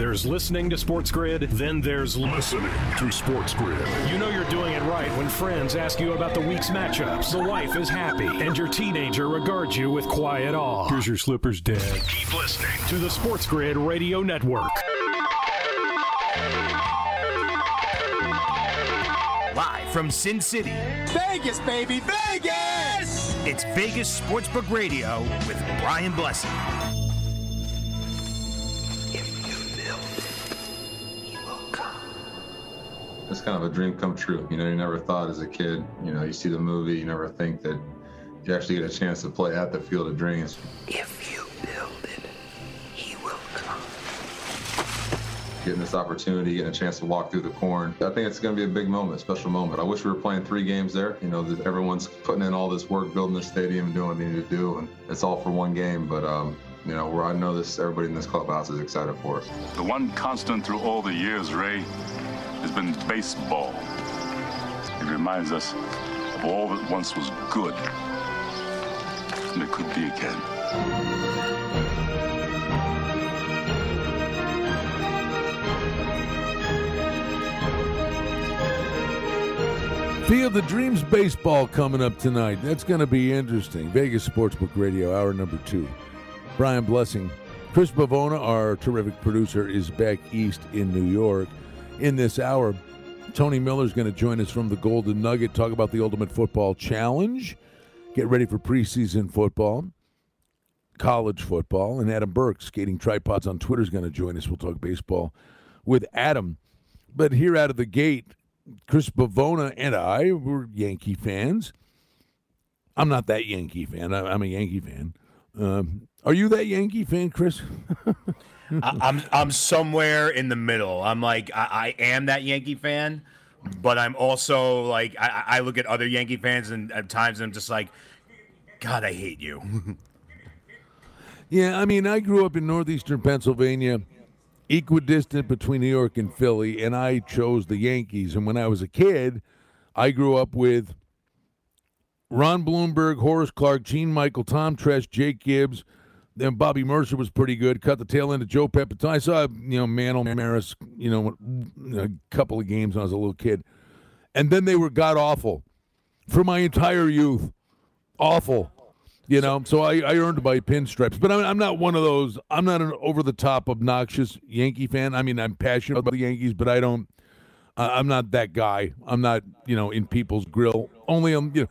There's listening to Sports Grid, then there's listening to Sports Grid. You know you're doing it right when friends ask you about the week's matchups, the wife is happy, and your teenager regards you with quiet awe. Here's your slippers, Dad. Keep listening to the Sports Grid Radio Network. Live from Sin City, Vegas, baby, Vegas! it's Vegas Sportsbook Radio with Brian Blessing. It's kind of a dream come true. You know, you never thought as a kid, you know, you see the movie, you never think that you actually get a chance to play at the Field of Dreams. If you build it, he will come. Getting this opportunity, getting a chance to walk through the corn, I think it's going to be a big moment, special moment. I wish we were playing three games there. You know, everyone's putting in all this work, building the stadium, and doing what they need to do, and it's all for one game. But um, you know, where I know this, everybody in this clubhouse is excited for us. The one constant through all the years, Ray, has been baseball. It reminds us of all that once was good, and it could be again. Field of Dreams baseball coming up tonight. That's going to be interesting. Vegas Sportsbook Radio, hour number two. Brian Blessing. Chris Bavona, our terrific producer, is back east in New York. In this hour, Tony Miller is going to join us from the Golden Nugget, talk about the Ultimate Football Challenge, get ready for preseason football, college football, and Adam Burke, Skating Tripods on Twitter, is going to join us. We'll talk baseball with Adam. But here out of the gate, Chris Bavona and I were Yankee fans. I'm not that Yankee fan. I'm a Yankee fan. Um, are you that Yankee fan, Chris? I'm I'm somewhere in the middle. I'm like I, I am that Yankee fan, but I'm also like I, I look at other Yankee fans and at times I'm just like, God, I hate you. Yeah, I mean, I grew up in northeastern Pennsylvania, equidistant between New York and Philly, and I chose the Yankees. And when I was a kid, I grew up with Ron Blomberg, Horace Clarke, Gene Michael, Tom Tresh, Jake Gibbs. Then Bobby Murcer was pretty good. Cut the tail end of Joe Pepitone. I saw, you know, Mantle Maris, you know, a couple of games when I was a little kid. And then they were god awful for my entire youth. Awful. You know, so I, I earned my pinstripes, but I'm, I'm not one of those. I'm not an over the top obnoxious Yankee fan. I mean, I'm passionate about the Yankees, but I don't. I'm not that guy. I'm not, you know, in people's grill. Only I'm, you know,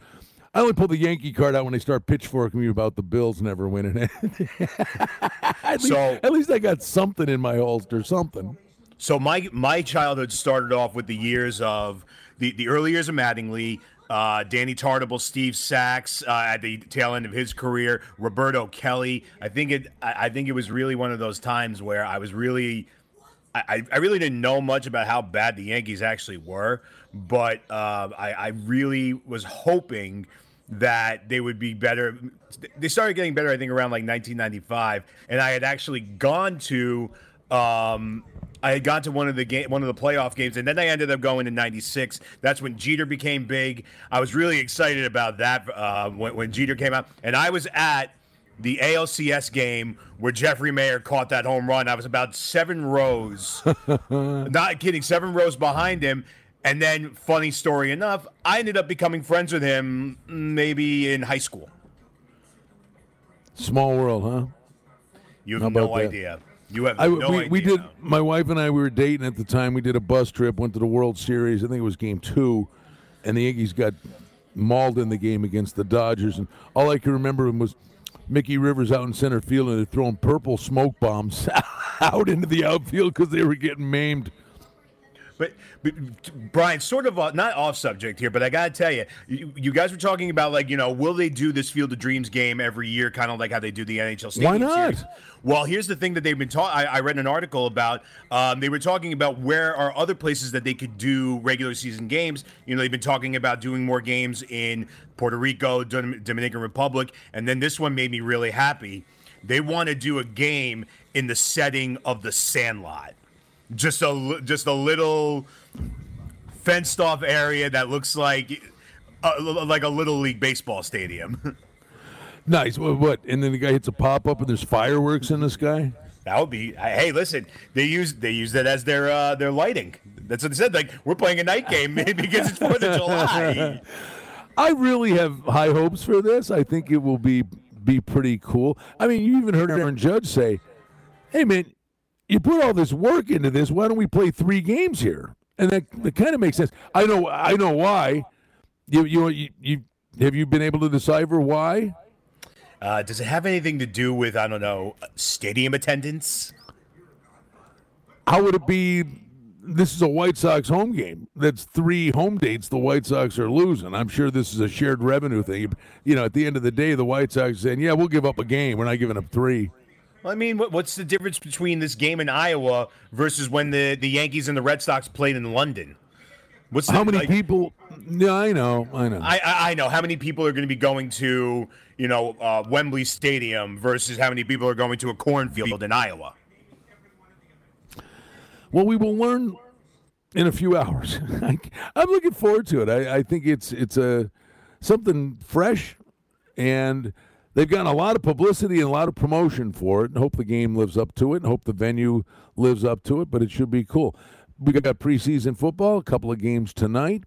I only pull the Yankee card out when they start pitchforking me about the Bills never winning it. at, least, So- at least I got something in my holster, something. So my my childhood started off with the years of the, the early years of Mattingly, uh, Danny Tartabull, Steve Sax uh, at the tail end of his career, Roberto Kelly. I think it I think it was really one of those times where I was really I, I really didn't know much about how bad the Yankees actually were, but uh, I, I really was hoping that they would be better. They started getting better, I think, around like 1995, and I had actually gone to. Um, I had gone to one of the game, one of the playoff games, and then I ended up going in '96. That's when Jeter became big. I was really excited about that uh, when, when Jeter came out, and I was at the ALCS game where Jeffrey Maier caught that home run. I was about seven rows, not kidding, seven rows behind him. And then, funny story enough, I ended up becoming friends with him maybe in high school. Small world, huh? You have no that? idea. You have I, no we, idea. we did. My wife and I we were dating at the time. We did a bus trip. Went to the World Series. I think it was Game Two, and the Yankees got mauled in the game against the Dodgers. And all I can remember was Mickey Rivers out in center field, and they're throwing purple smoke bombs out into the outfield because they were getting maimed. But, but Brian, sort of uh, not off subject here, but I got to tell you, you, you guys were talking about like you know, will they do this Field of Dreams game every year, kind of like how they do the NHL Stadium Why not? Series? Well, here's the thing that they've been talking. I read an article about. Um, they were talking about where are other places that they could do regular season games. You know, they've been talking about doing more games in Puerto Rico, Dom- Dominican Republic, and then this one made me really happy. They want to do a game in the setting of the Sandlot, just a just a little fenced off area that looks like uh, like a little league baseball stadium. Nice. What, what? And then the guy hits a pop up and there's fireworks in the sky. That would be. Hey, listen, they use they use that as their uh, their lighting. That's what they said. Like we're playing a night game because it's Fourth of July. I really have high hopes for this. I think it will be be pretty cool. I mean, you even heard Aaron Judge say, "Hey, man, you put all this work into this. Why don't we play three games here?" And that, that kind of makes sense. I know. I know why. You you you, you have you been able to decipher why? Uh, does it have anything to do with I don't know stadium attendance? How would it be? This is a White Sox home game. That's three home dates the White Sox are losing. I'm sure this is a shared revenue thing. You know, at the end of the day, the White Sox saying, "Yeah, we'll give up a game. We're not giving up three. I mean, what, what's the difference between this game in Iowa versus when the, the Yankees and the Red Sox played in London? What's the, How many like- people? Yeah, I know. I know. I, I I know how many people are going to be going to you know uh, Wembley Stadium versus how many people are going to a cornfield in Iowa. Well, we will learn in a few hours. I'm looking forward to it. I, I think it's it's a something fresh, and they've gotten a lot of publicity and a lot of promotion for it. And hope the game lives up to it, and hope the venue lives up to it. But it should be cool. We got preseason football, a couple of games tonight.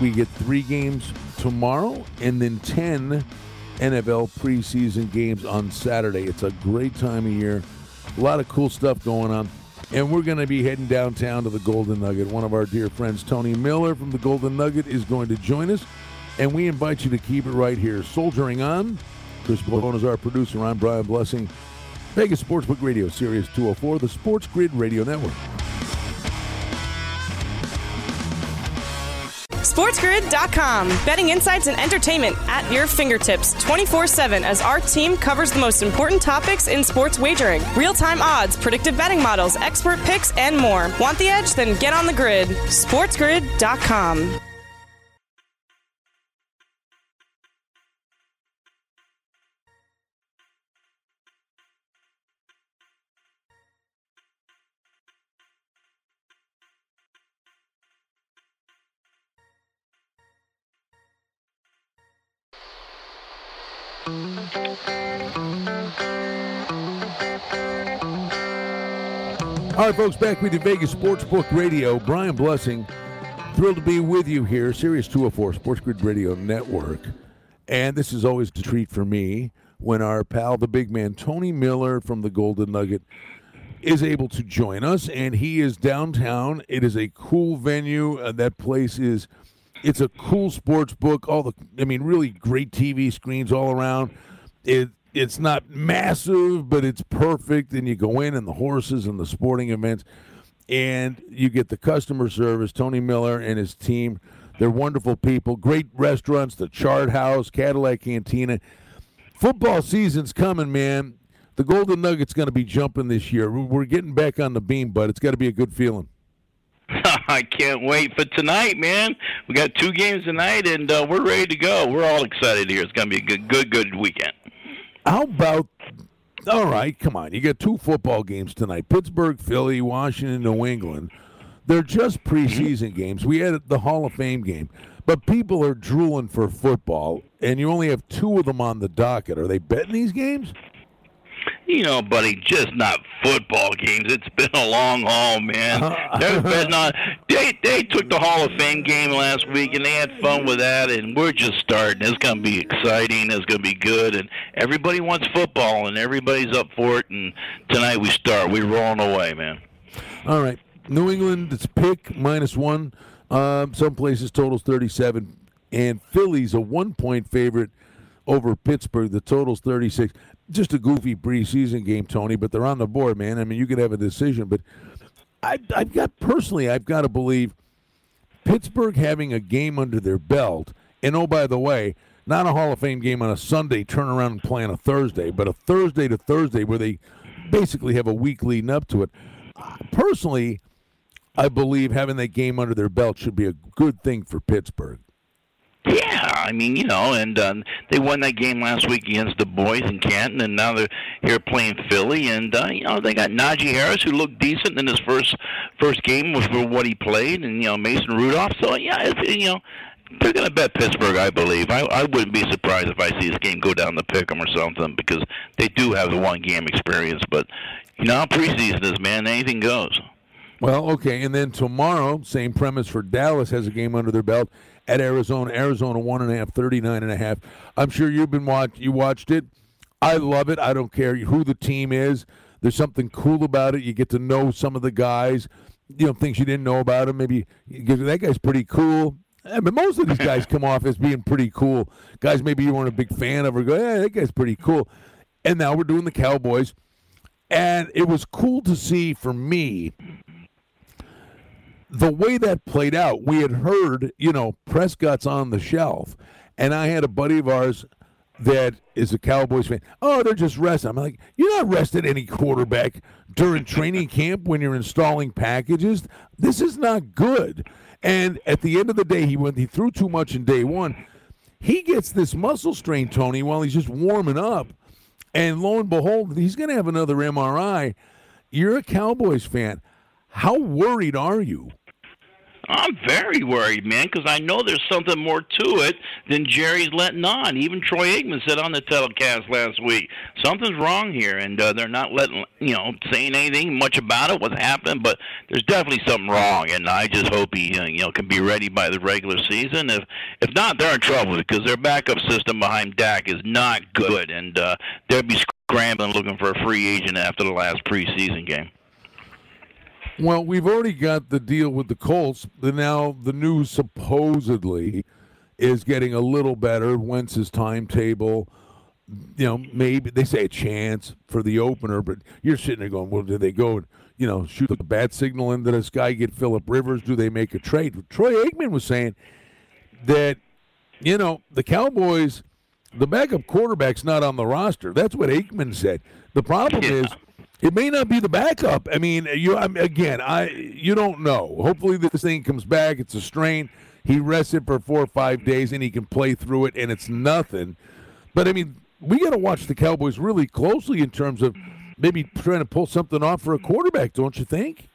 We get three games tomorrow, and then ten NFL preseason games on Saturday. It's a great time of year. A lot of cool stuff going on. And we're going to be heading downtown to the Golden Nugget. One of our dear friends, Tony Miller from the Golden Nugget, is going to join us. And we invite you to keep it right here. Soldiering on. Chris Bologna is our producer. I'm Brian Blessing. Vegas Sportsbook Radio, Sirius 204, the Sports Grid Radio Network. SportsGrid.com. Betting insights and entertainment at your fingertips 24 7 as our team covers the most important topics in sports wagering real time odds, predictive betting models, expert picks, and more. Want the edge? Then get on the grid. SportsGrid.com. All right, folks, back with the Vegas Sportsbook Radio. Brian Blessing, thrilled to be with you here, Sirius 204 Sports Grid Radio Network. And this is always a treat for me when our pal, the big man, Tony Miller from the Golden Nugget, is able to join us. And he is downtown. It is a cool venue. Uh, that place is, it's a cool sports book. All the, I mean, really great TV screens all around. It, it's not massive, but it's perfect. And you go in and the horses and the sporting events, and you get the customer service. Tony Miller and his team, they're wonderful people. Great restaurants, the Chart House, Cadillac Cantina. Football season's coming, man. The Golden Nugget's going to be jumping this year. We're getting back on the beam, but it's got to be a good feeling. I can't wait for tonight, man. We got two games tonight, and uh, we're ready to go. We're all excited here. It's going to be a good, good, good weekend. How about all right, come on. You got two football games tonight. Pittsburgh, Philly, Washington, New England. They're just preseason games. We had the Hall of Fame game. But people are drooling for football and you only have two of them on the docket. Are they betting these games? You know, buddy, just not football games. It's been a long haul, man. They're betting on. They they took the Hall of Fame game last week and they had fun with that, and we're just starting. It's going to be exciting. It's going to be good, and everybody wants football, and everybody's up for it. And tonight we start. We're rolling away, man. All right. New England, it's pick minus one. Um, some places totals 37. And Philly's a one point favorite over Pittsburgh. The total's 36. Just a goofy preseason game, Tony, but they're on the board, man. I mean, you could have a decision, but I, I've got personally, I've got to believe Pittsburgh having a game under their belt, and oh by the way, not a Hall of Fame game on a Sunday, turn around and play on a Thursday, but a Thursday to Thursday where they basically have a week leading up to it. Personally, I believe having that game under their belt should be a good thing for Pittsburgh. Yeah, I mean, you know, and um, they won that game last week against the boys in Canton, and now they're here playing Philly, and uh, you know they got Najee Harris who looked decent in his first first game for what he played, and you know Mason Rudolph. So yeah, it's, you know they're going to bet Pittsburgh, I believe. I, I wouldn't be surprised if I see this game go down the pick 'em or something because they do have the one game experience. But you know how preseason is, man. Anything goes. Well, okay, and then tomorrow, same premise for Dallas has a game under their belt at Arizona. Arizona one and a half, 39 and a half. I'm sure you've been watch you watched it. I love it. I don't care who the team is. There's something cool about it. You get to know some of the guys. You know things you didn't know about them. Maybe that guy's pretty cool. Eh, I mean, most of these guys come off as being pretty cool. Guys, maybe you weren't a big fan of, or go, "Yeah, that guy's pretty cool." And now we're doing the Cowboys, and it was cool to see for me the way that played out, we had heard, you know, Prescott's on the shelf, and I had a buddy of ours that is a Cowboys fan. Oh, they're just resting. I'm like, you're not resting any quarterback during training camp when you're installing packages. This is not good. And at the end of the day, he went he threw too much in day one. He gets this muscle strain, Tony, while he's just warming up. And lo and behold, he's going to have another MRI. You're a Cowboys fan. How worried are you? I'm very worried, man, because I know there's something more to it than Jerry's letting on. Even Troy Aikman said on the telecast last week, something's wrong here, and uh, they're not letting, you know, saying anything much about it, what's happening. But there's definitely something wrong, and I just hope he, uh, you know, can be ready by the regular season. If if not, they're in trouble because their backup system behind Dak is not good, and uh, they'll be scrambling looking for a free agent after the last preseason game. Well, we've already got the deal with the Colts. The, now the news supposedly is getting a little better. Wentz's timetable, you know, maybe they say a chance for the opener, but you're sitting there going, well, do they go, you know, shoot a bad signal into this guy, get Philip Rivers? Do they make a trade? Troy Aikman was saying that, you know, the Cowboys, the backup quarterback's not on the roster. That's what Aikman said. The problem yeah. is it may not be the backup. I mean, you I again, I you don't know. Hopefully, this thing comes back. It's a strain. He rested for four or five days, and he can play through it, and it's nothing. But I mean, we got to watch the Cowboys really closely in terms of maybe trying to pull something off for a quarterback, don't you think?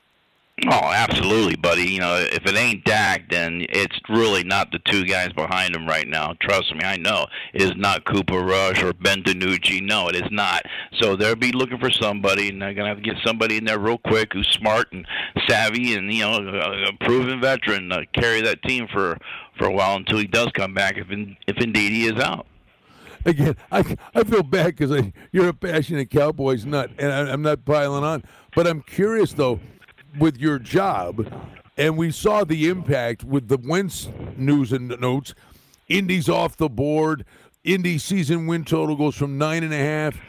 Oh, absolutely, buddy. You know, if it ain't Dak, then it's really not the two guys behind him right now. Trust me, I know. It is not Cooper Rush or Ben DiNucci. No, it is not. So they'll be looking for somebody, and they're to have to get somebody in there real quick who's smart and savvy and, you know, a proven veteran to carry that team for, for a while until he does come back, if, in, if indeed he is out again, I, I feel bad because you're a passionate Cowboys nut, and I, I'm not piling on. But I'm curious though with your job, and we saw the impact with the Wentz news and notes. Indy's off the board. Indy season win total goes from nine and a half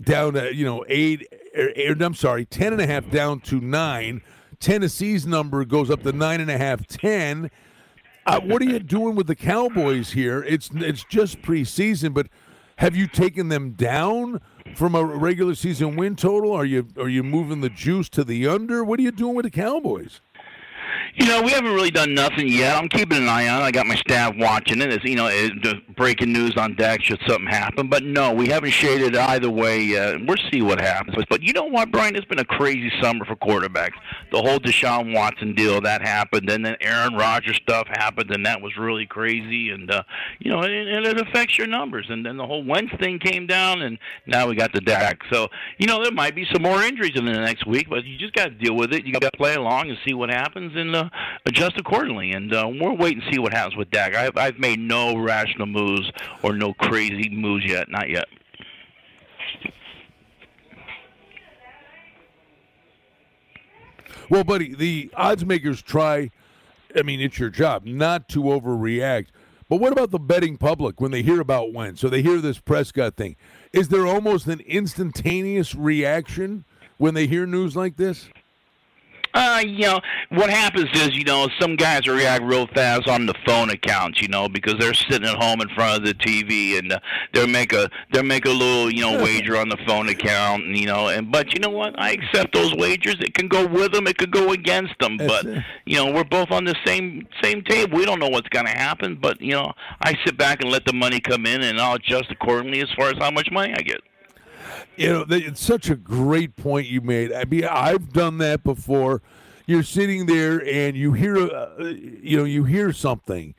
down to you know eight. Or, er, er, I'm sorry, ten and a half down to nine. Tennessee's number goes up to nine and a half, ten. Uh, what are you doing with the Cowboys here? It's it's just preseason, but have you taken them down from a regular season win total? Are you are you moving the juice to the under? What are you doing with the Cowboys? You know, we haven't really done nothing yet. I'm keeping an eye on it. I got my staff watching it. It's, you know, it, breaking news on deck should something happen. But no, we haven't shaded either way yet. We'll see what happens. But you know what, Brian? It's been a crazy summer for quarterbacks. The whole Deshaun Watson deal, that happened. And then Aaron Rodgers stuff happened, and that was really crazy. And, uh, you know, and, and it affects your numbers. And then the whole Wentz thing came down, and now we got the Dak. So, you know, there might be some more injuries in the next week, but you just got to deal with it. You got to play along and see what happens. And, uh, uh, adjust accordingly. And uh, we'll wait and see what happens with Dak. I've, I've made no rational moves or no crazy moves yet. Not yet. Well, buddy, the odds makers try. I mean, it's your job not to overreact. But what about the betting public when they hear about when? So they hear this Prescott thing. Is there almost an instantaneous reaction when they hear news like this? Uh, you know, what happens is, you know, some guys react real fast on the phone accounts, you know, because they're sitting at home in front of the TV and uh, they'll make a they'll make a little, you know, wager on the phone account, and you know, and but you know what? I accept those wagers. It can go with them, it could go against them, but you know, we're both on the same same table. We don't know what's going to happen, but you know, I sit back and let the money come in, and I'll adjust accordingly as far as how much money I get. You know, it's such a great point you made. I mean, I've done that before. You're sitting there and you hear, uh, you know, you hear something,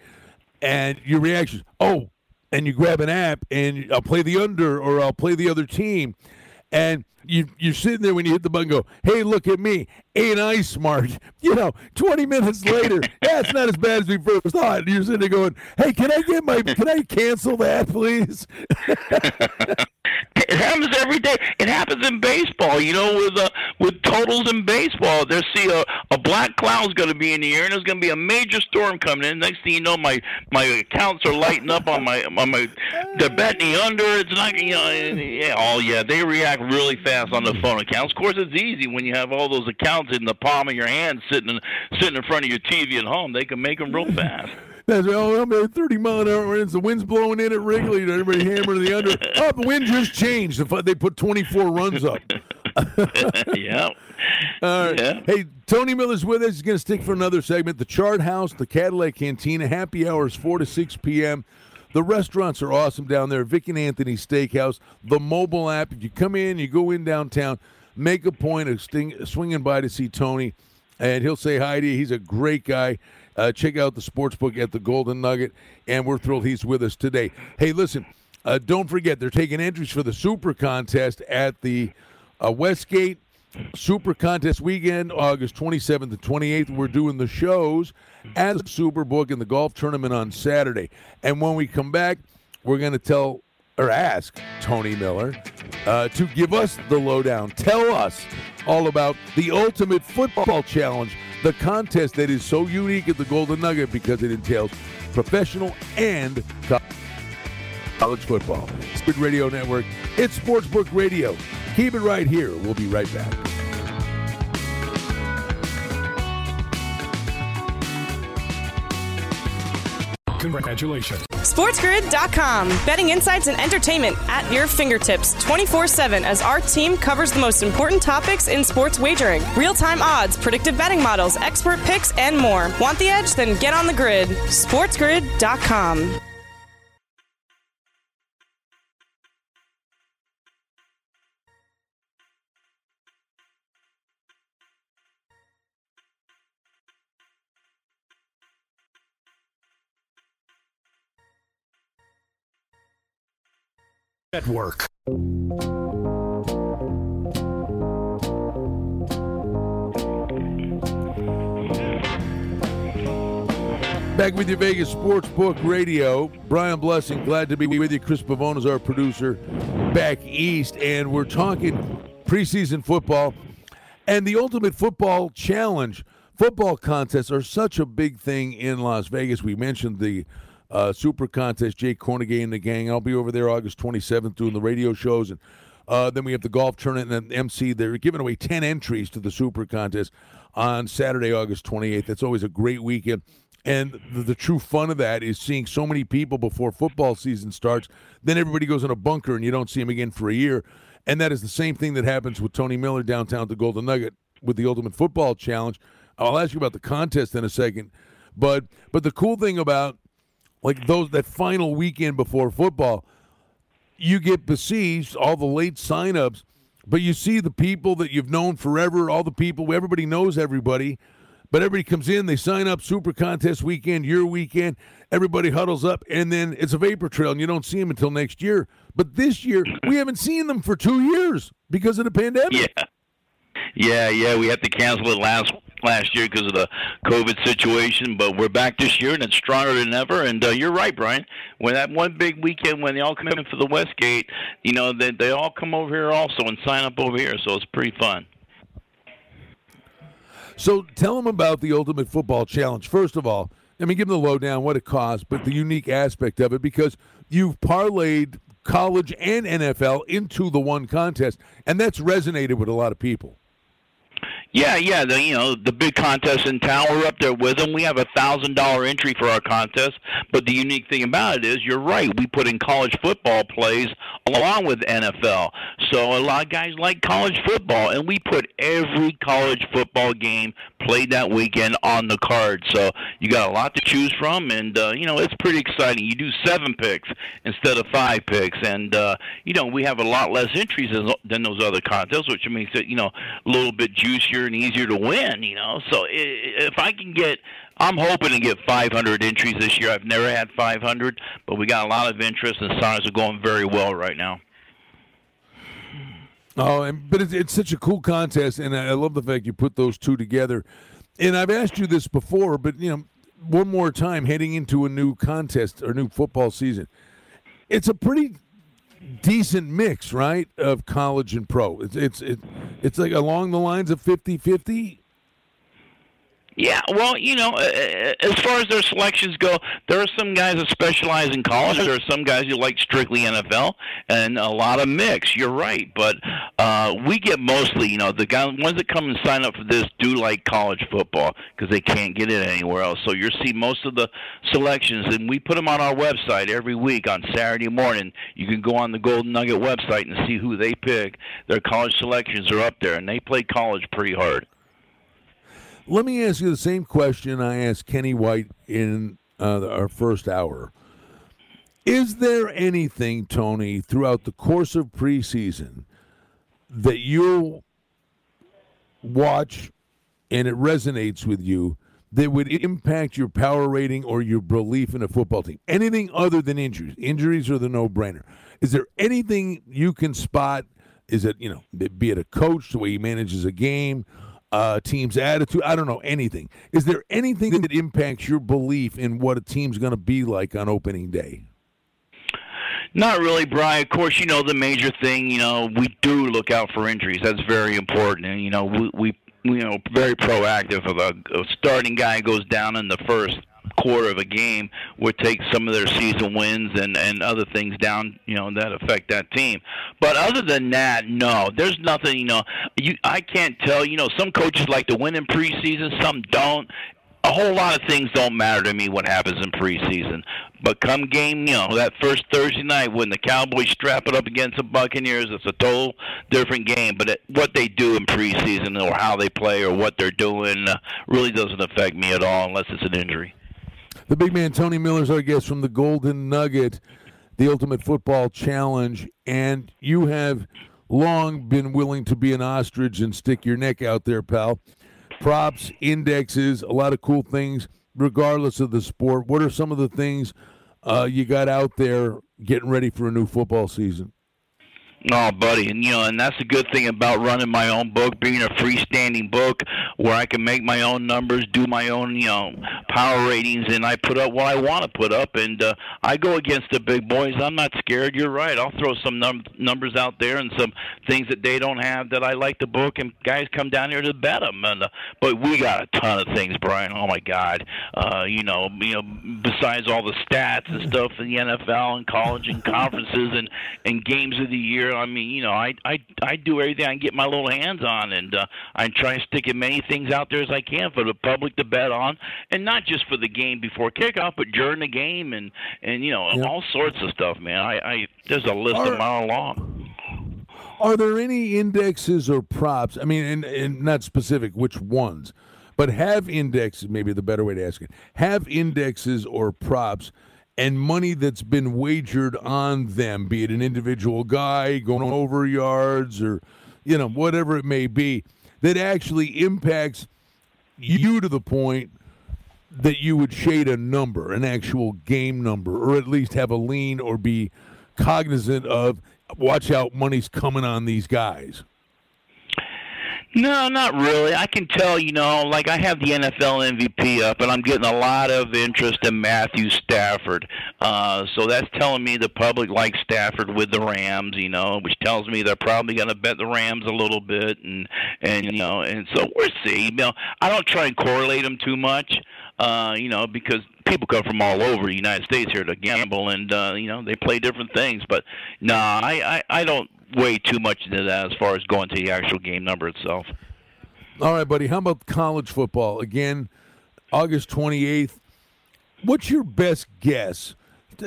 and your reaction is, "Oh," and you grab an app and I'll play the under or I'll play the other team, and you you're sitting there when you hit the button, go, "Hey, look at me! Ain't I smart?" You know, 20 minutes later, that's not as bad as we first thought. You're sitting there going, "Hey, can I get my? Can I cancel that, please?" It happens every day. It happens in baseball. You know, with uh, with totals in baseball, they see a, a black cloud's going to be in the air, and there's going to be a major storm coming in. Next thing you know, my my accounts are lighting up on my on my. They're betting under. It's not you know. Yeah, oh yeah, they react really fast on the phone accounts. Of course, it's easy when you have all those accounts in the palm of your hand, sitting in, sitting in front of your TV at home. They can make them real fast. That's oh, I'm at 30 mile an hour winds. The wind's blowing in at Wrigley, and everybody hammering the under. Oh, the wind just changed. They put 24 runs up. yeah. All right. Yeah. Hey, Tony Miller's with us. He's going to stick for another segment. The Chart House, the Cadillac Cantina, happy hours 4 to 6 p.m. The restaurants are awesome down there. Vic and Anthony Steakhouse, the mobile app. If you come in, you go in downtown, make a point of sting, swinging by to see Tony, and he'll say hi to you. He's a great guy. Uh, check out the sports book at the Golden Nugget, and we're thrilled he's with us today. Hey, listen, uh, don't forget they're taking entries for the Super Contest at the uh, Westgate Super Contest weekend, August 27th and 28th. We're doing the shows as Superbook and the golf tournament on Saturday. And when we come back, we're going to tell or ask Tony Miller uh, to give us the lowdown. Tell us all about the Ultimate Football Challenge, the contest that is so unique at the Golden Nugget because it entails professional and college football. Speed Radio Network, it's Sportsbook Radio. Keep it right here. We'll be right back. Congratulations. SportsGrid.com. Betting insights and entertainment at your fingertips 24 7 as our team covers the most important topics in sports wagering real time odds, predictive betting models, expert picks, and more. Want the edge? Then get on the grid. SportsGrid.com. Network. Back with you, Vegas Sportsbook Radio. Brian Blessing, glad to be with you. Chris Pavone is our producer back east, and we're talking preseason football and the Ultimate Football Challenge. Football contests are such a big thing in Las Vegas. We mentioned the uh, Super Contest, Jay Kornegay and the gang. I'll be over there August 27th doing the radio shows. And uh, then we have the golf tournament and then MC. They're giving away 10 entries to the Super Contest on Saturday, August 28th. It's always a great weekend. And the, the, true fun of that is seeing so many people before football season starts. Then everybody goes in a bunker and you don't see them again for a year. And that is the same thing that happens with Tony Miller downtown at the Golden Nugget with the Ultimate Football Challenge. I'll ask you about the contest in a second. But but the cool thing about like those that final weekend before football, you get besieged all the late signups, but you see the people that you've known forever, all the people, everybody knows everybody. But everybody comes in, they sign up, super contest weekend, your weekend, everybody huddles up, and then it's a vapor trail, and you don't see them until next year. But this year, we haven't seen them for two years because of the pandemic. Yeah. Yeah, yeah, we had to cancel it last last year because of the COVID situation, but we're back this year and it's stronger than ever. And uh, you're right, Brian. When that one big weekend when they all come in for the Westgate, you know, they they all come over here also and sign up over here, so it's pretty fun. So tell them about the Ultimate Football Challenge. First of all, I mean, give them the lowdown, what it costs, but the unique aspect of it because you've parlayed college and NFL into the one contest, and that's resonated with a lot of people. Yeah, yeah. The you know the big contest in town. We're up there with them. We have a thousand dollar entry for our contest. But the unique thing about it is, you're right. We put in college football plays along with NFL. So a lot of guys like college football, and we put every college football game played that weekend on the card. So you got a lot to choose from, and uh, you know it's pretty exciting. You do seven picks instead of five picks, and uh, you know we have a lot less entries than those other contests, which makes it you know a little bit juicier and easier to win. You know, so if I can get I'm hoping to get 500 entries this year. I've never had 500, but we got a lot of interest, and signs are going very well right now. Oh, and, but it's, it's such a cool contest, and I love the fact you put those two together. And I've asked you this before, but you know, one more time, heading into a new contest or new football season, it's a pretty decent mix, right, of college and pro. It's it's it, it's like along the lines of 50-50 yeah, well, you know, as far as their selections go, there are some guys that specialize in college. There are some guys who like strictly NFL, and a lot of mix. You're right, but uh, we get mostly, you know, the guys ones that come and sign up for this do like college football because they can't get it anywhere else. So you'll see most of the selections, and we put them on our website every week on Saturday morning. You can go on the Golden Nugget website and see who they pick. Their college selections are up there, and they play college pretty hard. Let me ask you the same question I asked Kenny White in uh, our first hour. Is there anything, Tony, throughout the course of preseason that you'll watch and it resonates with you that would impact your power rating or your belief in a football team? Anything other than injuries? Injuries are the no brainer. Is there anything you can spot? Is it, you know, be it a coach, the way he manages a game, uh, team's attitude. I don't know anything. Is there anything that impacts your belief in what a team's going to be like on opening day? Not really, Brian. Of course, you know the major thing. You know we do look out for injuries. That's very important, and you know we we you know very proactive. If a, a starting guy goes down in the first quarter of a game would take some of their season wins and and other things down, you know, that affect that team. But other than that, no, there's nothing. You know, you I can't tell. You know, some coaches like to win in preseason, some don't. A whole lot of things don't matter to me what happens in preseason. But come game, you know, that first Thursday night when the Cowboys strap it up against the Buccaneers, it's a total different game. But it, what they do in preseason or how they play or what they're doing uh, really doesn't affect me at all unless it's an injury. The big man, Tony Miller's our guest from the Golden Nugget, the Ultimate Football Challenge. And you have long been willing to be an ostrich and stick your neck out there, pal. Props, indexes, a lot of cool things, regardless of the sport. What are some of the things uh, you got out there getting ready for a new football season? Oh, buddy, and you know, and that's the good thing about running my own book, being a freestanding book where I can make my own numbers, do my own, you know, power ratings, and I put up what I want to put up, and uh, I go against the big boys. I'm not scared. You're right. I'll throw some num- numbers out there and some things that they don't have that I like the book, and guys come down here to bet them. And uh, but we got a ton of things, Brian. Oh my God, uh, you know, you know, besides all the stats and stuff in the NFL and college and conferences and and games of the year. I mean, you know, I I I do everything I can get my little hands on, and uh, I try and stick as many things out there as I can for the public to bet on, and not just for the game before kickoff, but during the game, and and you know, yep. all sorts of stuff, man. I, I there's a list are, a mile long. Are there any indexes or props? I mean, and, and not specific which ones, but have indexes. Maybe the better way to ask it: have indexes or props and money that's been wagered on them, be it an individual guy going over yards or, you know, whatever it may be, that actually impacts you to the point that you would shade a number, an actual game number, or at least have a lean or be cognizant of watch out, money's coming on these guys. No, not really. I can tell, you know, like I have the NFL MVP up, and I'm getting a lot of interest in Matthew Stafford. Uh, so that's telling me the public likes Stafford with the Rams, you know, which tells me they're probably going to bet the Rams a little bit, and and you know, and so we'll see. You know, I don't try and correlate them too much, uh, you know, because people come from all over the United States here to gamble, and uh, you know, they play different things. But no, nah, I, I I don't way too much into that as far as going to the actual game number itself. All right, buddy. How about college football? Again, August 28th. What's your best guess?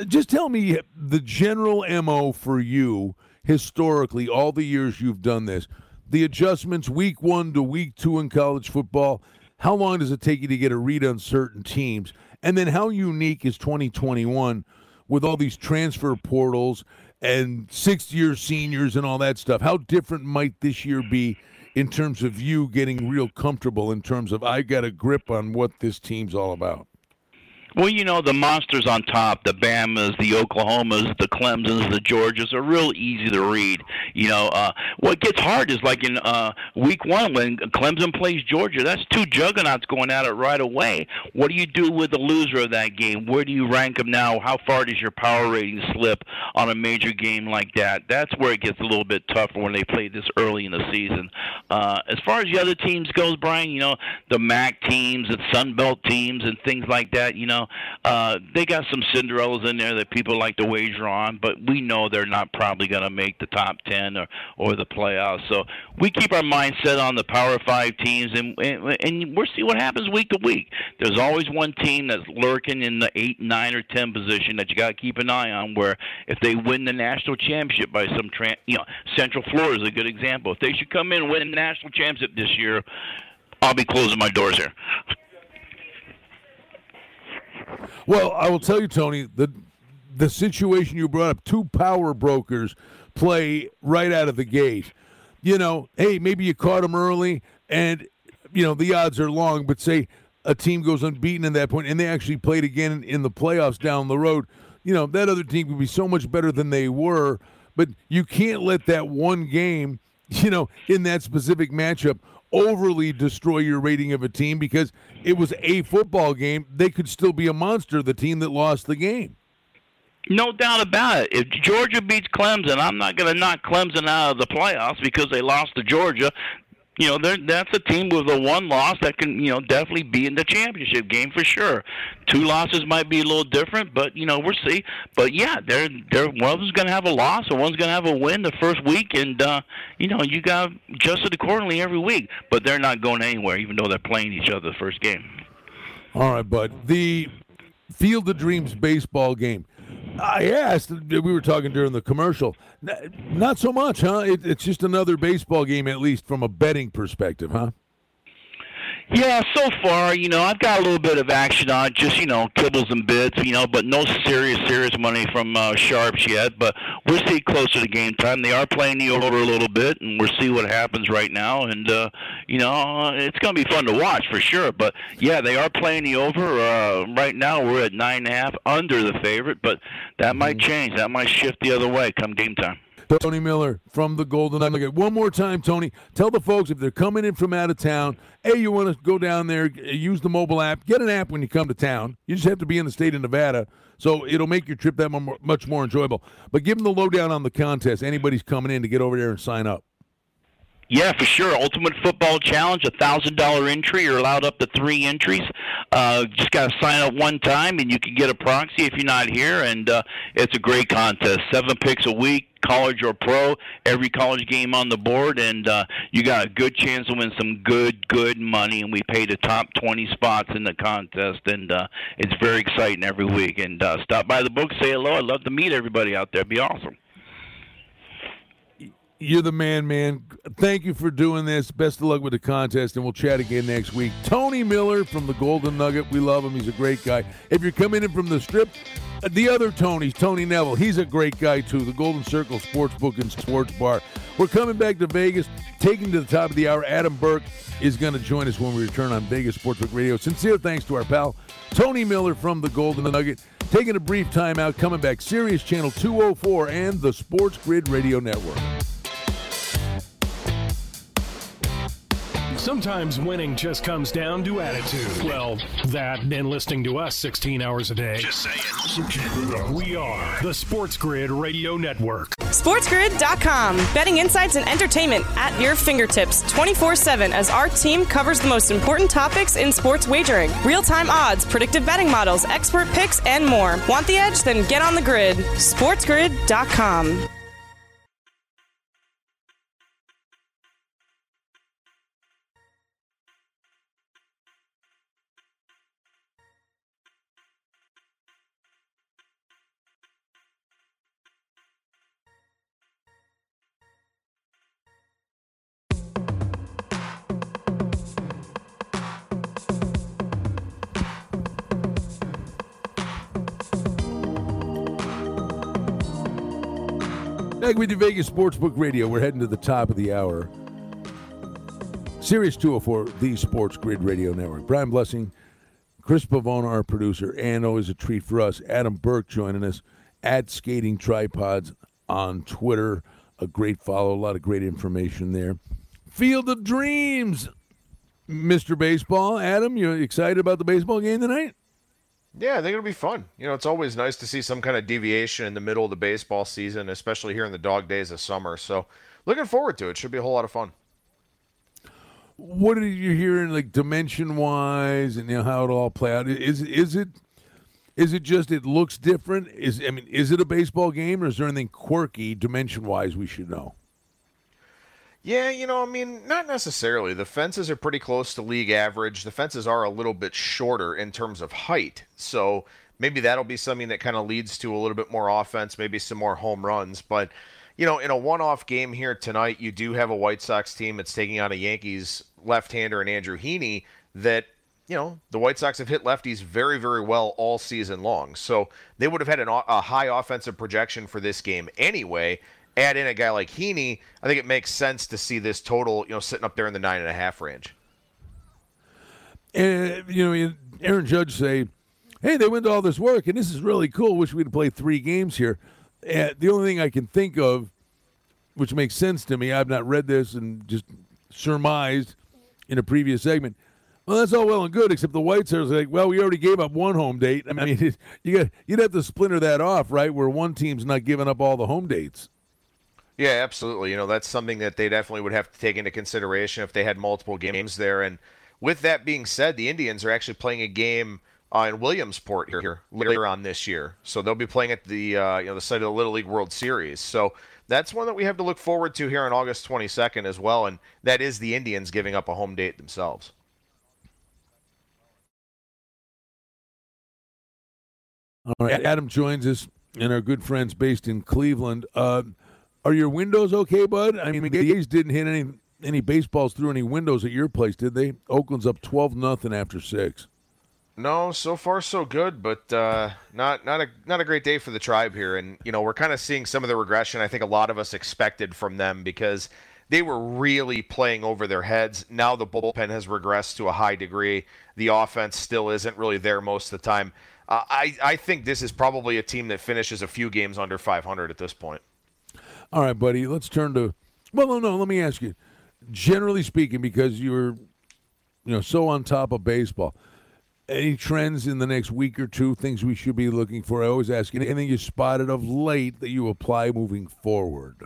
Just tell me the general MO for you historically, all the years you've done this, the adjustments week one to week two in college football. How long does it take you to get a read on certain teams? And then how unique is 2021 with all these transfer portals and sixth year seniors and all that stuff? How different might this year be in terms of you getting real comfortable in terms of I got a grip on what this team's all about? Well, you know, the monsters on top, the Bamas, the Oklahomas, the Clemsons, the Georgias are real easy to read. You know, uh, what gets hard is like in uh, week one when Clemson plays Georgia, that's two juggernauts going at it right away. What do you do with the loser of that game? Where do you rank them now? How far does your power rating slip on a major game like that? That's where it gets a little bit tougher when they play this early in the season. Uh, as far as the other teams goes, Brian, you know, the MAC teams and Sun Belt teams and things like that, you know, uh, they got some Cinderellas in there that people like to wager on, but we know they're not probably going to make the top ten or or the playoffs. So we keep our mindset on the Power Five teams, and and, and we'll see what happens week to week. There's always one team that's lurking in the eight, nine, or ten position that you got to keep an eye on. Where if they win the national championship by some, tra- you know, Central Florida is a good example. If they should come in and win the national championship this year, I'll be closing my doors here. Well, I will tell you, Tony, the the situation you brought up, two power brokers play right out of the gate. You know, hey, maybe you caught them early, and you know the odds are long. But say a team goes unbeaten at that point, and they actually played again in the playoffs down the road. You know that other team would be so much better than they were. But you can't let that one game, you know, in that specific matchup overly destroy your rating of a team because it was a football game. They could still be a monster, the team that lost the game. No doubt about it. If Georgia beats Clemson, I'm not going to knock Clemson out of the playoffs because they lost to Georgia you know, that's a team with a one loss that can, you know, definitely be in the championship game for sure. Two losses might be a little different, but you know, we'll see. But yeah, they're they're one of them's going to have a loss, and one's going to have a win the first week, and uh, you know, you got adjusted accordingly every week. But they're not going anywhere, even though they're playing each other the first game. All right, bud. The Field of Dreams baseball game. I asked. We were talking during the commercial. Not so much, huh? It, it's just another baseball game, at least from a betting perspective, huh? Yeah, so far, you know, I've got a little bit of action on just, you know, kibbles and bits, you know, but no serious, serious money from uh, Sharps yet. But we'll see closer to game time. They are playing the over a little bit, and we'll see what happens right now. And, uh, you know, it's going to be fun to watch for sure. But, yeah, they are playing the over. Uh, right now, we're at nine and a half under the favorite, but that might mm-hmm. change. That might shift the other way come game time. Tony Miller from the Golden Nugget. One more time, Tony. Tell the folks if they're coming in from out of town, hey, you want to go down there, use the mobile app. Get an app when you come to town. You just have to be in the state of Nevada, so it'll make your trip that much more enjoyable. But give them the lowdown on the contest. Anybody's coming in to get over there and sign up. Yeah, for sure. Ultimate Football Challenge, a thousand dollar entry. You're allowed up to three entries. Uh, just got to sign up one time, and you can get a proxy if you're not here. And uh, it's a great contest. Seven picks a week, college or pro. Every college game on the board, and uh, you got a good chance to win some good, good money. And we pay the top 20 spots in the contest, and uh, it's very exciting every week. And uh, stop by the book, say hello. I'd love to meet everybody out there. It'd be awesome. You're the man, man. Thank you for doing this. Best of luck with the contest, and we'll chat again next week. Tony Miller from the Golden Nugget. We love him. He's a great guy. If you're coming in from the strip, the other Tony's, Tony Neville, he's a great guy too. The Golden Circle Sportsbook and Sports Bar. We're coming back to Vegas, taking to the top of the hour. Adam Burke is going to join us when we return on Vegas Sportsbook Radio. Sincere thanks to our pal, Tony Miller from the Golden Nugget. Taking a brief time out, coming back, Sirius Channel 204 and the Sports Grid Radio Network. Sometimes winning just comes down to attitude. Well, that and listening to us 16 hours a day. Just saying. We are the Sports Grid Radio Network. SportsGrid.com. Betting insights and entertainment at your fingertips 24 7 as our team covers the most important topics in sports wagering real time odds, predictive betting models, expert picks, and more. Want the edge? Then get on the grid. SportsGrid.com. Back with you, Vegas Sportsbook Radio. We're heading to the top of the hour. Sirius 204, the Sports Grid Radio Network. Brian Blessing, Chris Pavona, our producer, and always a treat for us. Adam Burke joining us at Skating Tripods on Twitter. A great follow, a lot of great information there. Field of Dreams, Mr. Baseball. Adam, you excited about the baseball game tonight? Yeah, I think it'll be fun. You know, it's always nice to see some kind of deviation in the middle of the baseball season, especially here in the dog days of summer. So, looking forward to it. Should be a whole lot of fun. What are you hearing, like dimension wise, and you know how it all play out? Is is it is it just it looks different? Is I mean, is it a baseball game, or is there anything quirky dimension wise we should know? Yeah, you know, I mean, not necessarily. The fences are pretty close to league average. The fences are a little bit shorter in terms of height. So maybe that'll be something that kind of leads to a little bit more offense, maybe some more home runs. But, you know, in a one off game here tonight, you do have a White Sox team that's taking on a Yankees left hander and Andrew Heaney that. You know, the White Sox have hit lefties very, very well all season long. So they would have had an, a high offensive projection for this game anyway add in a guy like Heaney, I think it makes sense to see this total, you know, sitting up there in the nine and a half range. And you know, Aaron Judge say, "Hey, they went to all this work, and this is really cool. Wish we'd play three games here." And the only thing I can think of, which makes sense to me, I've not read this and just surmised in a previous segment. Well, that's all well and good, except the White Sox like, well, we already gave up one home date. I mean, you got you'd have to splinter that off, right? Where one team's not giving up all the home dates. Yeah, absolutely. You know, that's something that they definitely would have to take into consideration if they had multiple games there. And with that being said, the Indians are actually playing a game uh, in Williamsport here later on this year, so they'll be playing at the uh, you know the site of the Little League World Series. So that's one that we have to look forward to here on August 22nd as well, and that is the Indians giving up a home date themselves. All right, Adam joins us, and our good friends based in Cleveland. Uh, are your windows okay, bud? I mean, the A's didn't hit any any baseballs through any windows at your place, did they? Oakland's up twelve nothing after six. No, so far so good, but uh, not not a not a great day for the tribe here. And you know, we're kind of seeing some of the regression I think a lot of us expected from them because they were really playing over their heads. Now the bullpen has regressed to a high degree. The offense still isn't really there most of the time. Uh, I I think this is probably a team that finishes a few games under 500 at this point. All right, buddy. Let's turn to. Well, no, no. Let me ask you. Generally speaking, because you're, you know, so on top of baseball, any trends in the next week or two? Things we should be looking for? I always ask you. Anything you spotted of late that you apply moving forward?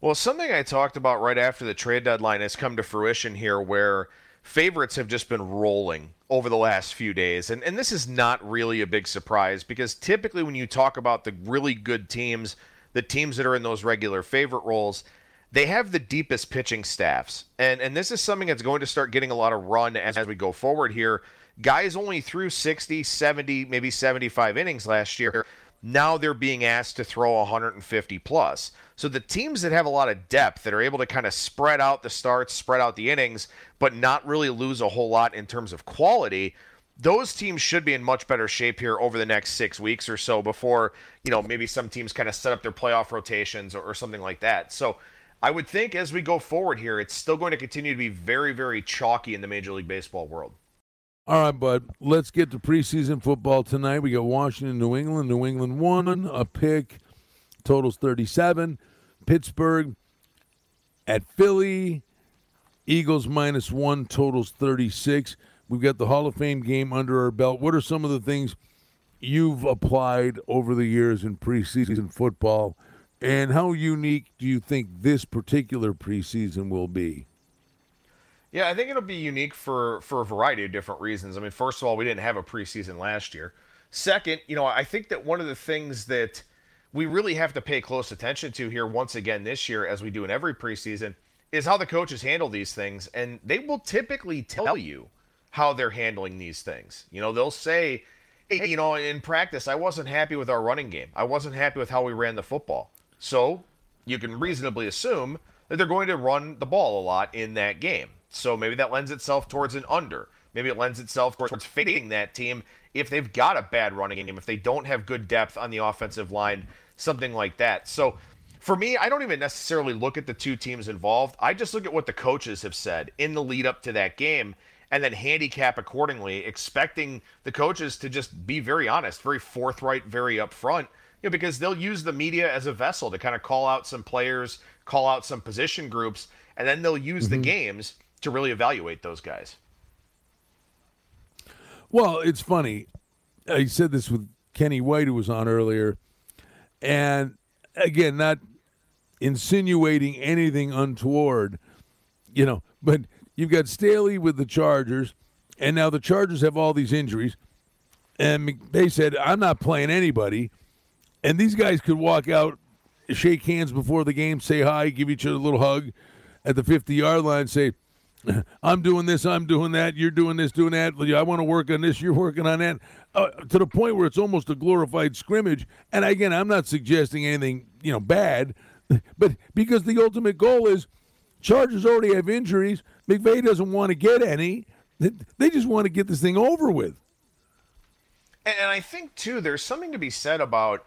Well, something I talked about right after the trade deadline has come to fruition here, where favorites have just been rolling over the last few days. And, and this is not really a big surprise because typically when you talk about the really good teams the teams that are in those regular favorite roles, they have the deepest pitching staffs. And and this is something that's going to start getting a lot of run as, as we go forward here. Guys only threw 60, 70, maybe 75 innings last year. Now they're being asked to throw 150 plus. So the teams that have a lot of depth that are able to kind of spread out the starts, spread out the innings, but not really lose a whole lot in terms of quality, those teams should be in much better shape here over the next six weeks or so before, you know, maybe some teams kind of set up their playoff rotations or, or, something like that. So I would think as we go forward here, it's still going to continue to be very, very chalky in the Major League Baseball world. All right, bud. Let's get to preseason football tonight. We got Washington, New England. New England won a pick, totals 37. Pittsburgh at Philly. Eagles minus one, totals 36. We've got the Hall of Fame game under our belt. What are some of the things you've applied over the years in preseason football? And how unique do you think this particular preseason will be? Yeah, I think it'll be unique for for a variety of different reasons. I mean, first of all, we didn't have a preseason last year. Second, you know, I think that one of the things that we really have to pay close attention to here once again this year, as we do in every preseason, is how the coaches handle these things, and they will typically tell you how they're handling these things. You know, they'll say, hey, you know, in practice, I wasn't happy with our running game. I wasn't happy with how we ran the football. So you can reasonably assume that they're going to run the ball a lot in that game. So maybe that lends itself towards an under. Maybe it lends itself towards fading that team if they've got a bad running game, if they don't have good depth on the offensive line, something like that. So for me, I don't even necessarily look at the two teams involved. I just look at what the coaches have said in the lead up to that game and then handicap accordingly, expecting the coaches to just be very honest, very forthright, very upfront, you know, because they'll use the media as a vessel to kind of call out some players, call out some position groups, and then they'll use mm-hmm. the games to really evaluate those guys. Well, it's funny. I said this with Kenny White, who was on earlier, and again, not insinuating anything untoward, you know, but you've got Staley with the Chargers, and now the Chargers have all these injuries. And they said, I'm not playing anybody. And these guys could walk out, shake hands before the game, say hi, give each other a little hug at the 50 yard line, say, I'm doing this, I'm doing that, you're doing this, doing that. I want to work on this, you're working on that. Uh, to the point where it's almost a glorified scrimmage. And again, I'm not suggesting anything, you know, bad. But because the ultimate goal is Chargers already have injuries. McVay doesn't want to get any. They just want to get this thing over with. And I think too, there's something to be said about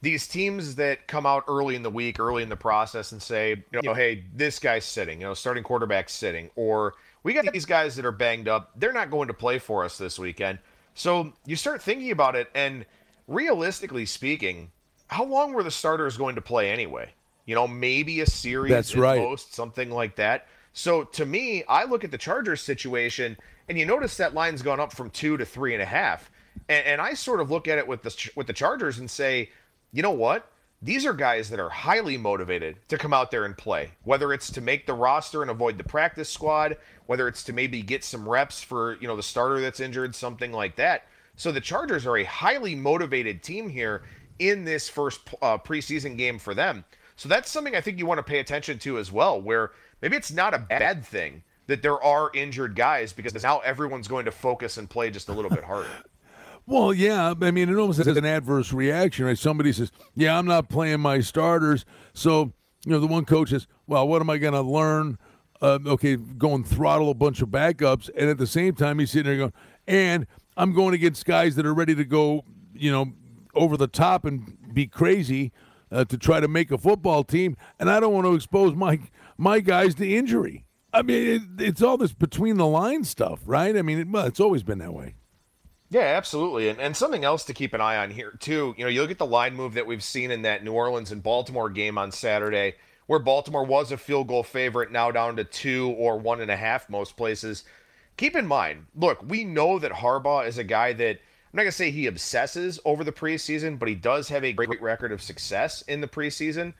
these teams that come out early in the week, early in the process, and say, you know, hey, this guy's sitting, you know, starting quarterback sitting, or we got these guys that are banged up. They're not going to play for us this weekend. So you start thinking about it, and realistically speaking, how long were the starters going to play anyway? You know, maybe a series That's right. most, something like that. So to me, I look at the Chargers situation, and you notice that line's gone up from two to three and a half. And, and I sort of look at it with the with the Chargers and say, you know what? These are guys that are highly motivated to come out there and play. Whether it's to make the roster and avoid the practice squad, whether it's to maybe get some reps for you know the starter that's injured, something like that. So the Chargers are a highly motivated team here in this first uh, preseason game for them. So that's something I think you want to pay attention to as well, where maybe it's not a bad thing that there are injured guys because now everyone's going to focus and play just a little bit harder. Well, yeah. I mean, it almost has an adverse reaction. Right? Somebody says, "Yeah, I'm not playing my starters," so you know the one coach says, "Well, what am I going to learn?" Uh, okay, go and throttle a bunch of backups, and at the same time, he's sitting there going, "And I'm going against guys that are ready to go, you know, over the top and be crazy." uh, to try to make a football team, and I don't want to expose my my guys the injury. I mean, it, it's all this between the line stuff, right? I mean, it, it's always been that way. Yeah, absolutely. And, and something else to keep an eye on here, too. You know, you look at the line move that we've seen in that New Orleans and Baltimore game on Saturday, where Baltimore was a field goal favorite, now down to two or one and a half most places. Keep in mind, look, we know that Harbaugh is a guy that I'm not going to say he obsesses over the preseason, but he does have a great record of success in the preseason.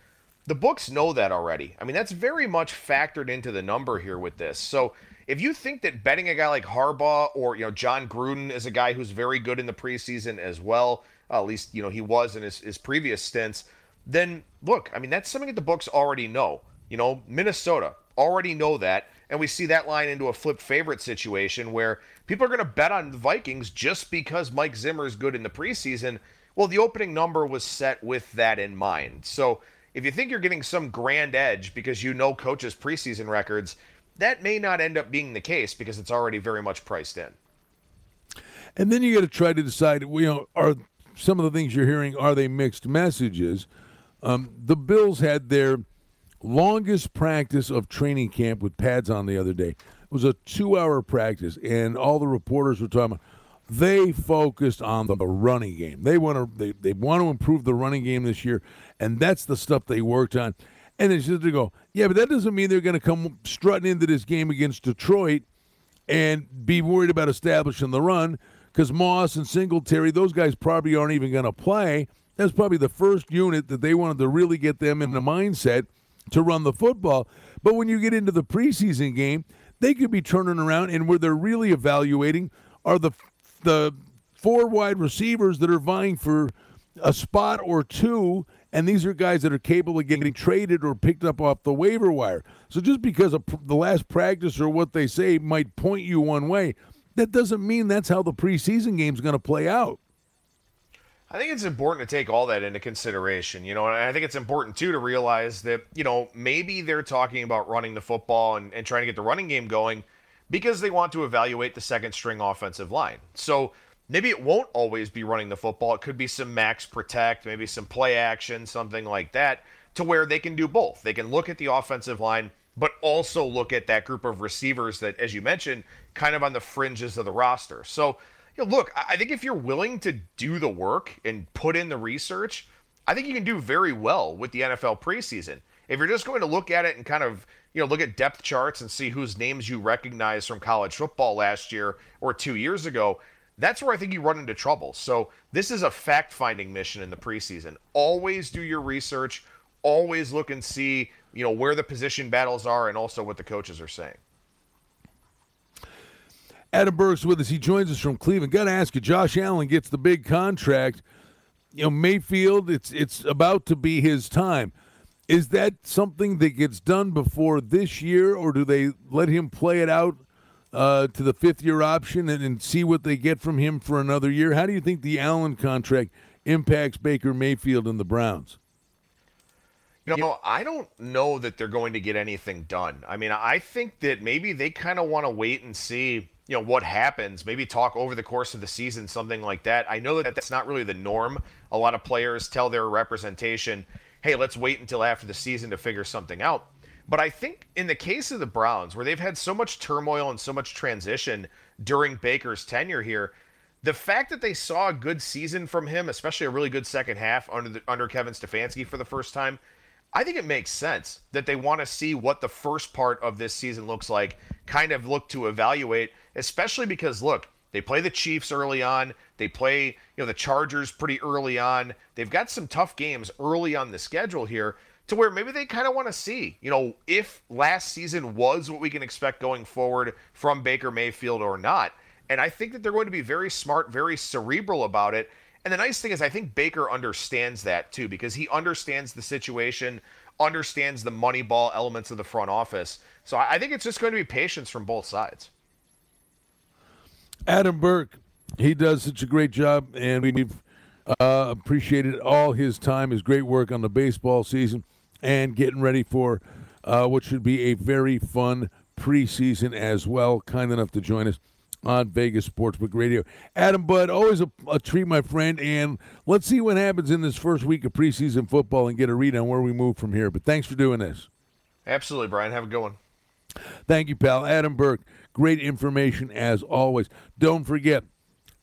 The books know that already. I mean, that's very much factored into the number here with this. So if you think that betting a guy like Harbaugh or, you know, Jon Gruden is a guy who's very good in the preseason as well, uh, at least, you know, he was in his, his previous stints, then look, I mean, that's something that the books already know. You know, Minnesota already know that. And we see that line into a flip favorite situation where people are going to bet on the Vikings just because Mike Zimmer is good in the preseason. Well, the opening number was set with that in mind. So if you think you're getting some grand edge because you know coaches' preseason records, that may not end up being the case because it's already very much priced in. And then you got to try to decide, you know, are some of the things you're hearing are they mixed messages? Um, the Bills had their longest practice of training camp with pads on the other day. It was a two hour practice, and all the reporters were talking about they focused on the running game. They want to they, they want to improve the running game this year, and that's the stuff they worked on. And it's just to go, yeah, but that doesn't mean they're going to come strutting into this game against Detroit and be worried about establishing the run because Moss and Singletary, those guys probably aren't even going to play. That's probably the first unit that they wanted to really get them in the mindset to run the football. But when you get into the preseason game, they could be turning around and where they're really evaluating are the the four wide receivers that are vying for a spot or two and these are guys that are capable of getting traded or picked up off the waiver wire. So just because the last practice or what they say might point you one way, that doesn't mean that's how the preseason game is going to play out. I think it's important to take all that into consideration, you know, and I think it's important too to realize that, you know, maybe they're talking about running the football and, and trying to get the running game going because they want to evaluate the second string offensive line. So maybe it won't always be running the football. It could be some max protect, maybe some play action, something like that. to where they can do both. They can look at the offensive line, but also look at that group of receivers that, as you mentioned, kind of on the fringes of the roster. So, you know, look, I think if you're willing to do the work and put in the research, I think you can do very well with the NFL preseason. If you're just going to look at it and kind of, you know, look at depth charts and see whose names you recognize from college football last year or two years ago, that's where I think you run into trouble. So this is a fact finding mission in the preseason. Always do your research, always look and see, you know, where the position battles are and also what the coaches are saying. Adam Burke's with us. He joins us from Cleveland. Got to ask you, Josh Allen gets the big contract. You know, Mayfield, it's it's about to be his time. Is that something that gets done before this year, or do they let him play it out uh, to the fifth year option and, and see what they get from him for another year? How do you think the Allen contract impacts Baker Mayfield and the Browns? You know, I don't know that they're going to get anything done. I mean, I think that maybe they kind of want to wait and see, you know, what happens. Maybe talk over the course of the season, something like that. I know that that's not really the norm. A lot of players tell their representation, hey, let's wait until after the season to figure something out. But I think in the case of the Browns, where they've had so much turmoil and so much transition during Baker's tenure here, the fact that they saw a good season from him, especially a really good second half under the, under Kevin Stefanski for the first time, I think it makes sense that they want to see what the first part of this season looks like, kind of look to evaluate, especially because look, they play the Chiefs early on, they play, you know, the Chargers pretty early on. They've got some tough games early on the schedule here to where maybe they kind of want to see, you know, if last season was what we can expect going forward from Baker Mayfield or not. And I think that they're going to be very smart, very cerebral about it. And the nice thing is, I think Baker understands that too, because he understands the situation, understands the money ball elements of the front office. So I think it's just going to be patience from both sides. Adam Burke, he does such a great job, and we've uh, appreciated all his time, his great work on the baseball season and getting ready for uh, what should be a very fun preseason as well. Kind enough to join us on Vegas Sportsbook Radio. Adam Budd, always a, a, treat, my friend. And let's see what happens in this first week of preseason football and get a read on where we move from here. But thanks for doing this. Absolutely, Brian. Have a good one. Thank you, pal. Adam Burke. Great information as always. Don't forget,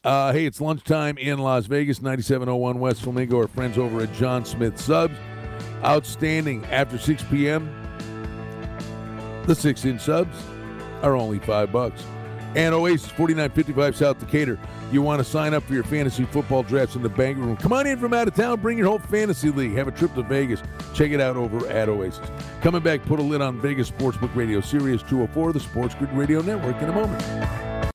uh, hey, it's lunchtime in Las Vegas, 9701 West Flamingo. Our friends over at John Smith Subs outstanding after 6 p.m. The six inch subs are only five bucks. And Oasis 4955 South Decatur. You want to sign up for your fantasy football drafts in the bank room? Come on in from out of town. Bring your whole fantasy league. Have a trip to Vegas. Check it out over at Oasis. Coming back, put a lid on Vegas Sportsbook Radio, Sirius 204, the Sports Grid Radio Network in a moment.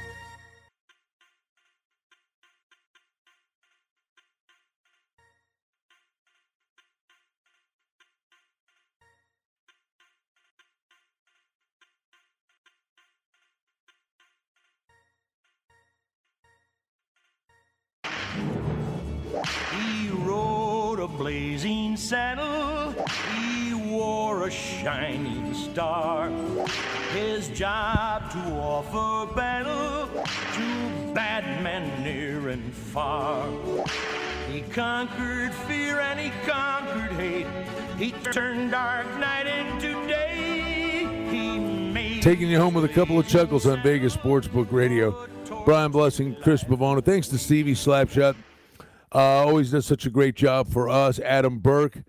blazing saddle, he wore a shining star. His job to offer battle to bad men near and far. He conquered fear and he conquered hate. He turned dark night into day. Taking you home with a couple of chuckles on Vegas Sportsbook Radio. Brian Blessing, Chris Pavona. Thanks to Stevie Slapshot uh, always does such a great job for us. Adam Burke,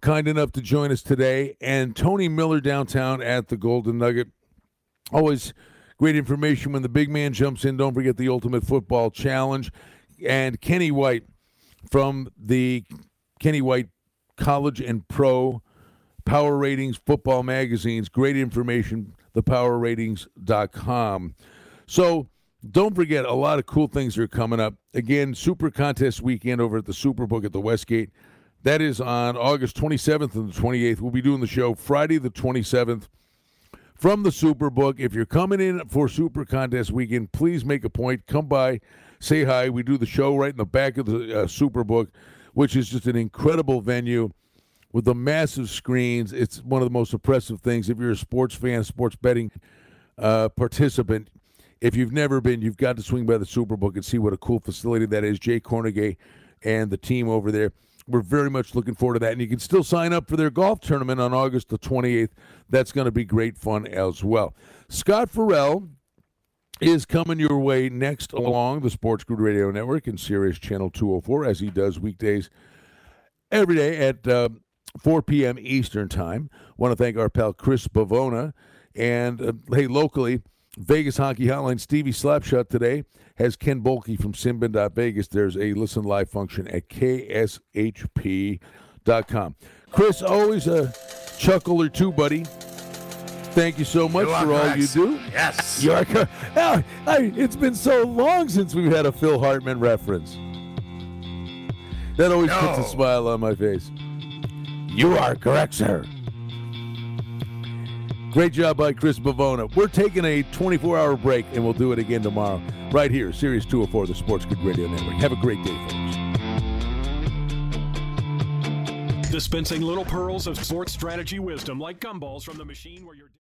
kind enough to join us today, and Tony Miller downtown at the Golden Nugget. Always great information when the big man jumps in. Don't forget the Ultimate Football Challenge. And Kenny White from the Kenny White College and Pro Power Ratings Football Magazines. Great information, thepowerratings.com. So, don't forget, a lot of cool things are coming up. Again, Super Contest Weekend over at the Superbook at the Westgate. That is on August 27th and the 28th. We'll be doing the show Friday the 27th from the Superbook. If you're coming in for Super Contest Weekend, please make a point. Come by, say hi. We do the show right in the back of the uh, Superbook, which is just an incredible venue. with the massive screens. It's one of the most impressive things. If you're a sports fan, sports betting uh, participant, if you've never been, you've got to swing by the Superbook and see what a cool facility that is. Jay Kornegay and the team over there. We're very much looking forward to that. And you can still sign up for their golf tournament on August the 28th. That's going to be great fun as well. Scott Ferrall is coming your way next along the Sports Grid Radio Network and Sirius Channel 204 as he does weekdays every day at uh, 4 p.m. Eastern Time. Want to thank our pal Chris Bavona. And uh, hey, locally, Vegas Hockey Hotline, Stevie Slapshot today has Ken Boehlke from Sinbin.Vegas. There's a listen live function at kshp.com. Chris, always a chuckle or two, buddy. Thank you so much for all you do. Yes. You are Ah, I- it's been so long since we've had a Phil Hartman reference. That always puts a smile on my face. You are correct, sir. Great job by Chris Bavona. We're taking a 24 hour break and we'll do it again tomorrow, right here, Sirius 204, the Sports Grid Radio Network. Have a great day, folks. Dispensing little pearls of sports strategy wisdom like gumballs from the machine where you're.